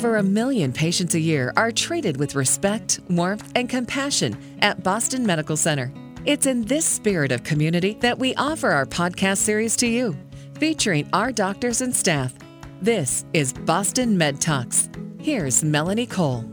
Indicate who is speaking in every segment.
Speaker 1: Over a million patients a year are treated with respect, warmth, and compassion at Boston Medical Center. It's in this spirit of community that we offer our podcast series to you, featuring our doctors and staff. This is Boston Med Talks. Here's Melanie Cole.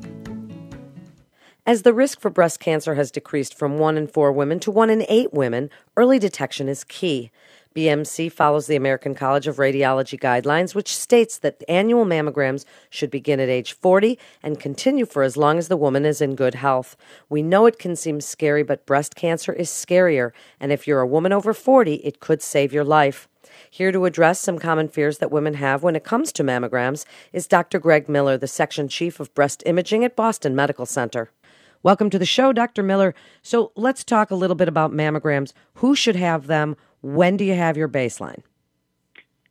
Speaker 2: As the risk for breast cancer has decreased from 1 in 4 women to 1 in 8 women, early detection is key. BMC follows the American College of Radiology guidelines, which states that annual mammograms should begin at age 40 and continue for as long as the woman is in good health. We know it can seem scary, but breast cancer is scarier, and if you're a woman over 40, it could save your life. Here to address some common fears that women have when it comes to mammograms is Dr. Greg Miller, the section chief of breast imaging at Boston Medical Center. Welcome to the show, Dr. Miller. So let's talk a little bit about mammograms. Who should have them? When do you have your baseline?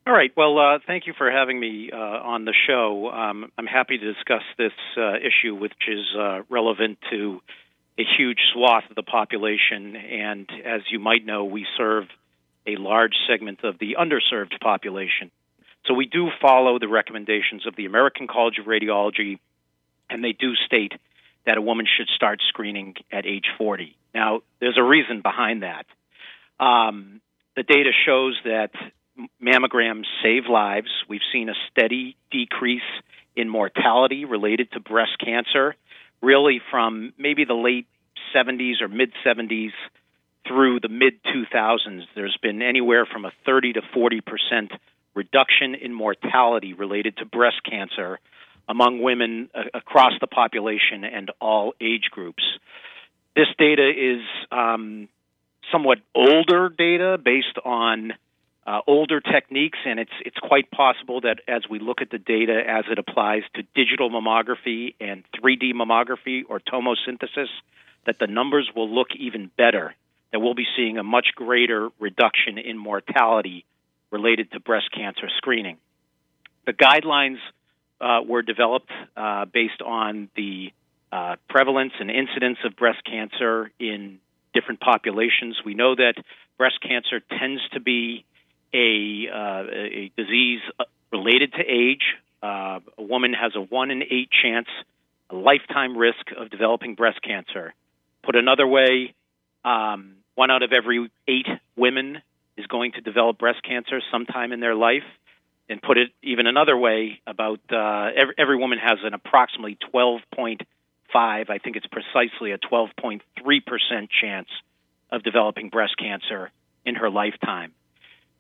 Speaker 3: All right. Well, uh, thank you for having me uh, on the show. Um, I'm happy to discuss this uh, issue, which is uh, relevant to a huge swath of the population. And as you might know, we serve a large segment of the underserved population. So we do follow the recommendations of the American College of Radiology, and they do state that a woman should start screening at age 40. Now, there's a reason behind that. Um, the data shows that mammograms save lives. We've seen a steady decrease in mortality related to breast cancer, really from maybe the late 70s or mid 70s through the mid 2000s. There's been anywhere from a 30 to 40 percent reduction in mortality related to breast cancer among women across the population and all age groups. This data is um, somewhat older data based on uh, older techniques, and it's it's quite possible that as we look at the data as it applies to digital mammography and 3D mammography or tomosynthesis, that the numbers will look even better. That we'll be seeing a much greater reduction in mortality related to breast cancer screening. The guidelines uh, were developed uh, based on the uh, prevalence and incidence of breast cancer in different populations. We know that breast cancer tends to be a, uh, a disease uh, related to age. Uh, a woman has a one in eight chance, a lifetime risk of developing breast cancer. Put another way, um, one out of every eight women is going to develop breast cancer sometime in their life. And put it even another way, about uh, every, every woman has an approximately 12.5 I think it's precisely a 12.3% chance of developing breast cancer in her lifetime.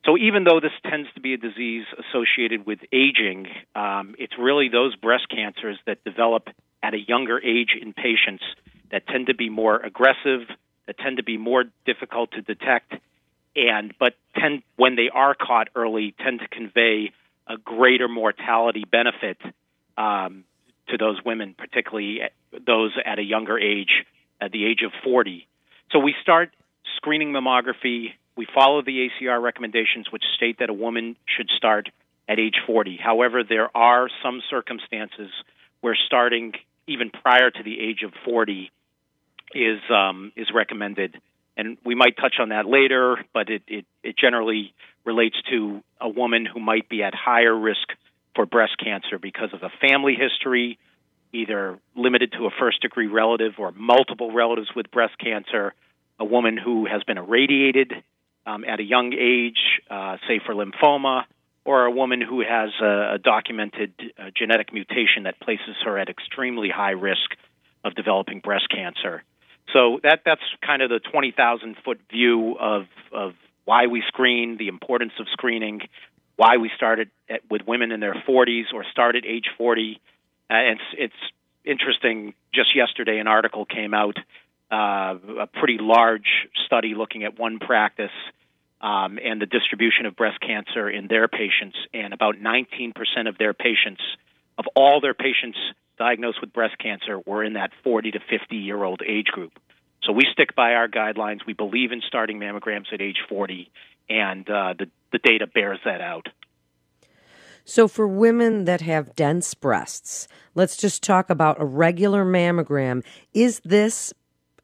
Speaker 3: So, even though this tends to be a disease associated with aging, um, it's really those breast cancers that develop at a younger age in patients that tend to be more aggressive, that tend to be more difficult to detect, and but tend when they are caught early tend to convey a greater mortality benefit um, to those women, particularly those at a younger age, at the age of 40. So we start screening mammography. We follow the ACR recommendations, which state that a woman should start at age 40. However, there are some circumstances where starting even prior to the age of 40 is um, is recommended, and we might touch on that later. But it, it, it generally relates to a woman who might be at higher risk for breast cancer because of a family history, either limited to a first degree relative or multiple relatives with breast cancer, a woman who has been irradiated um, at a young age, uh, say for lymphoma, or a woman who has a, a documented uh, genetic mutation that places her at extremely high risk of developing breast cancer. So that that's kind of the 20,000 foot view of of why we screen, the importance of screening, why we started at, with women in their 40s or started age 40. Uh, it's, it's interesting. Just yesterday, an article came out, uh, a pretty large study looking at one practice um, and the distribution of breast cancer in their patients. And about 19% of their patients, of all their patients diagnosed with breast cancer, were in that 40 to 50 year old age group. So we stick by our guidelines. We believe in starting mammograms at age 40, and uh, the, the data bears that out.
Speaker 2: So, for women that have dense breasts, let's just talk about a regular mammogram. Is this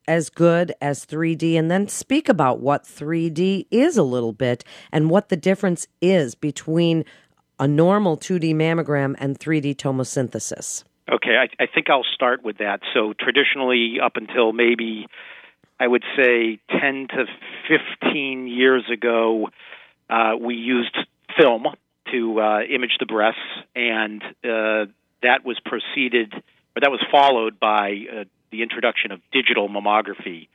Speaker 2: as good as 3D? And then speak about what 3D is a little bit and what the difference is between a normal 2D mammogram, and 3D tomosynthesis?
Speaker 3: Okay, I, I think I'll start with that. So, traditionally, up until maybe I would say 10 to 15 years ago, uh, we used film to uh, image the breasts, and uh, that was preceded, or that was followed by uh, the introduction of digital mammography.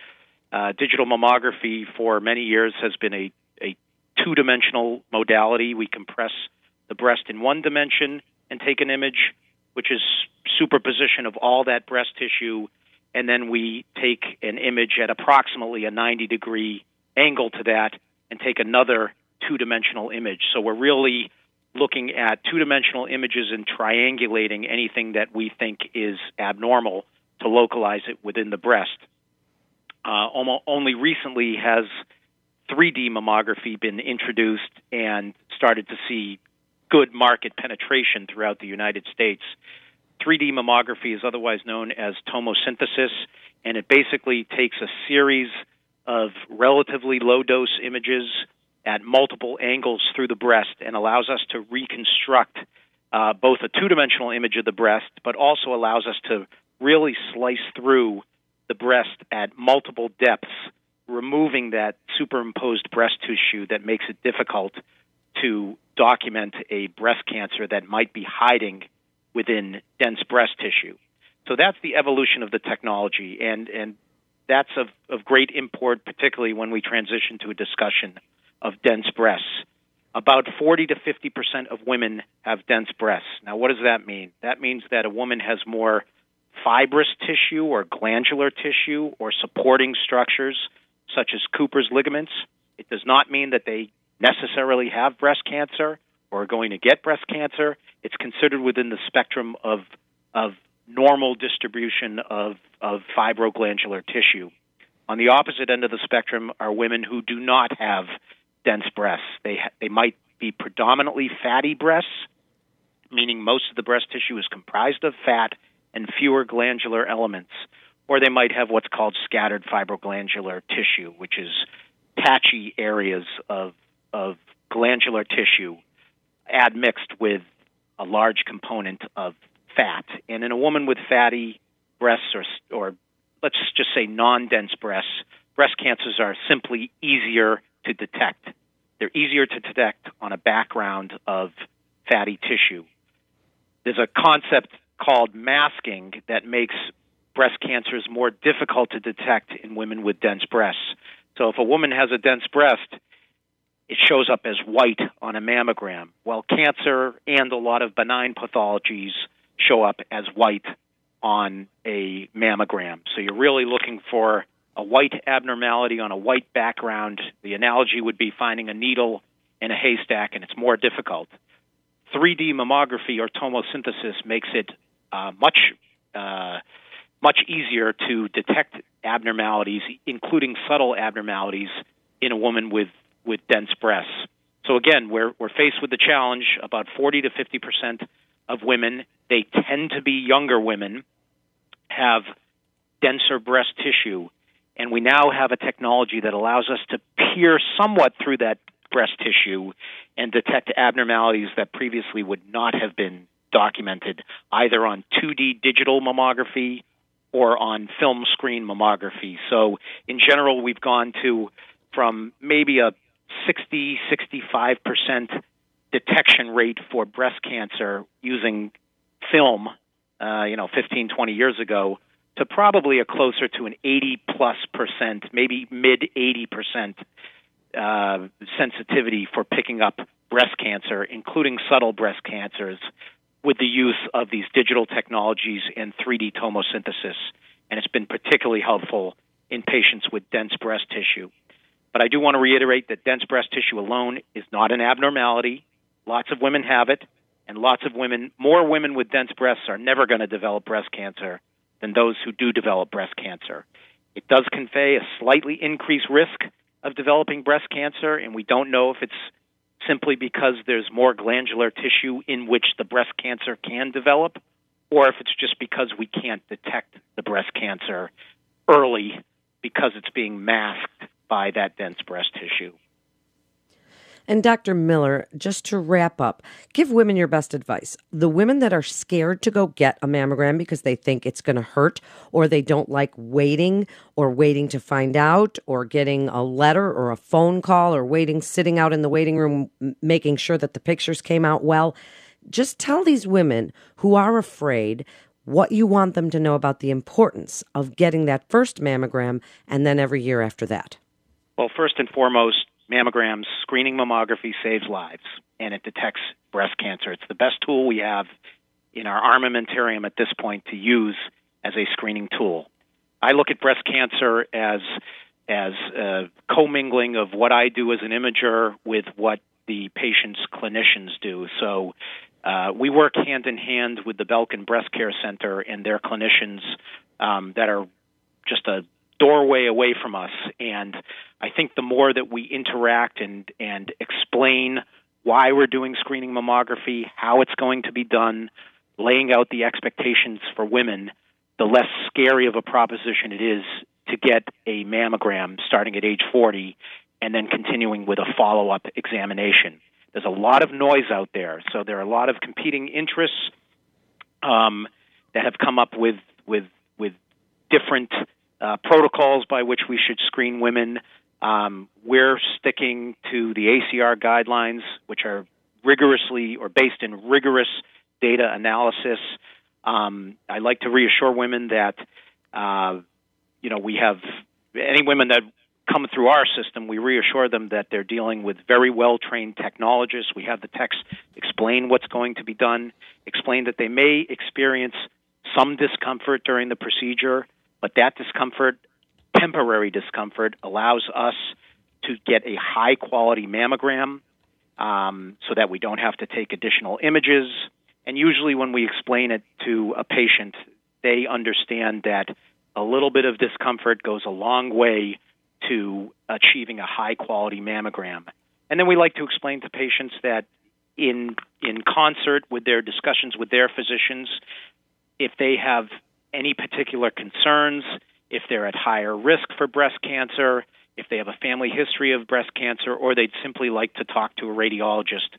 Speaker 3: Uh, digital mammography for many years has been a, a two dimensional modality. We compress the breast in one dimension and take an image, which is superposition of all that breast tissue, and then we take an image at approximately a 90 degree angle to that and take another two dimensional image. So we're really looking at two dimensional images and triangulating anything that we think is abnormal to localize it within the breast. Uh, only recently has 3D mammography been introduced and started to see good market penetration throughout the United States. 3D mammography is otherwise known as tomosynthesis, and it basically takes a series of relatively low dose images at multiple angles through the breast and allows us to reconstruct uh, both a two dimensional image of the breast, but also allows us to really slice through the breast at multiple depths, removing that superimposed breast tissue that makes it difficult to document a breast cancer that might be hiding within dense breast tissue. So that's the evolution of the technology, and, and that's of, of great import, particularly when we transition to a discussion of dense breasts. About 40 to 50 percent of women have dense breasts. Now, what does that mean? That means that a woman has more fibrous tissue or glandular tissue or supporting structures such as Cooper's ligaments. It does not mean that they necessarily have breast cancer or are going to get breast cancer. It's considered within the spectrum of of normal distribution of, of fibroglandular tissue. On the opposite end of the spectrum are women who do not have dense breasts. They they might be predominantly fatty breasts, meaning most of the breast tissue is comprised of fat and fewer glandular elements, or they might have what's called scattered fibroglandular tissue, which is patchy areas of of glandular tissue admixed with a large component of fat. And in a woman with fatty breasts or or let's just say non-dense breasts, breast cancers are simply easier to detect. They're easier to detect on a background of fatty tissue. There's a concept called masking that makes breast cancers more difficult to detect in women with dense breasts. So if a woman has a dense breast, it shows up as white on a mammogram. Well, cancer and a lot of benign pathologies show up as white on a mammogram. So you're really looking for a white abnormality on a white background. The analogy would be finding a needle in a haystack, and it's more difficult. 3D mammography or tomosynthesis makes it uh, much uh, much easier to detect abnormalities, including subtle abnormalities, in a woman with with dense breasts. So again, we're we're faced with the challenge. About 40 to 50 percent of women, they tend to be younger women, have denser breast tissue, and we now have a technology that allows us to peer somewhat through that breast tissue and detect abnormalities that previously would not have been documented either on 2D digital mammography or on film screen mammography. So, in general, we've gone to from maybe a 60 65% detection rate for breast cancer using film, uh, you know, 15, 20 years ago, to probably a closer to an 80 plus percent, maybe mid 80 percent uh, sensitivity for picking up breast cancer, including subtle breast cancers, with the use of these digital technologies and 3D tomosynthesis. And it's been particularly helpful in patients with dense breast tissue. But I do want to reiterate that dense breast tissue alone is not an abnormality. Lots of women have it, and lots of women, more women with dense breasts are never going to develop breast cancer than those who do develop breast cancer. It does convey a slightly increased risk of developing breast cancer, and we don't know if it's simply because there's more glandular tissue in which the breast cancer can develop, or if it's just because we can't detect the breast cancer early because it's being masked by that dense breast tissue.
Speaker 2: And Dr. Miller, just to wrap up, give women your best advice. The women that are scared to go get a mammogram because they think it's going to hurt, or they don't like waiting, or waiting to find out, or getting a letter or a phone call, or waiting, sitting out in the waiting room, making sure that the pictures came out well. Just tell these women who are afraid what you want them to know about the importance of getting that first mammogram and then every year after that.
Speaker 3: Well, first and foremost, mammograms, screening mammography saves lives and it detects breast cancer. It's the best tool we have in our armamentarium at this point to use as a screening tool. I look at breast cancer as as a commingling of what I do as an imager with what the patient's clinicians do. So uh, we work hand in hand with the Belkin Breast Care Center and their clinicians um, that are just a doorway away from us. And I think the more that we interact and and explain why we're doing screening mammography, how it's going to be done, laying out the expectations for women, the less scary of a proposition it is to get a mammogram starting at age 40 and then continuing with a follow up examination. There's a lot of noise out there, so there are a lot of competing interests um, that have come up with with with different uh, protocols by which we should screen women. Um, we're sticking to the ACR guidelines, which are rigorously or based in rigorous data analysis. Um, I like to reassure women that uh, you know we have any women that come through our system, we reassure them that they're dealing with very well trained technologists. We have the techs explain what's going to be done, explain that they may experience some discomfort during the procedure, but that discomfort, temporary discomfort, allows us to get a high quality mammogram um, so that we don't have to take additional images. And usually, when we explain it to a patient, they understand that a little bit of discomfort goes a long way to achieving a high quality mammogram. And then we like to explain to patients that in in concert with their discussions with their physicians, if they have any particular concerns, if they're at higher risk for breast cancer, if they have a family history of breast cancer, or they'd simply like to talk to a radiologist,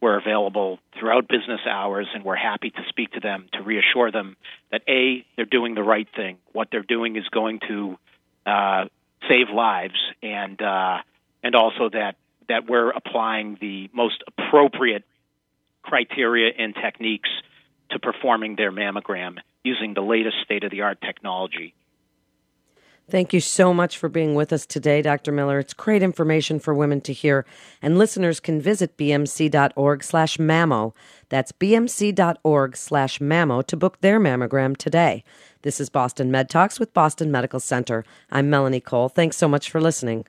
Speaker 3: we're available throughout business hours and we're happy to speak to them to reassure them that A, they're doing the right thing. What they're doing is going to uh, save lives, and uh, and also that that we're applying the most appropriate criteria and techniques to performing their mammogram using the latest state of the art technology.
Speaker 2: Thank you so much for being with us today, Dr. Miller. It's great information for women to hear, and listeners can visit bmc.org slash mammo. That's bmc.org slash mammo to book their mammogram today. This is Boston Med Talks with Boston Medical Center. I'm Melanie Cole. Thanks so much for listening.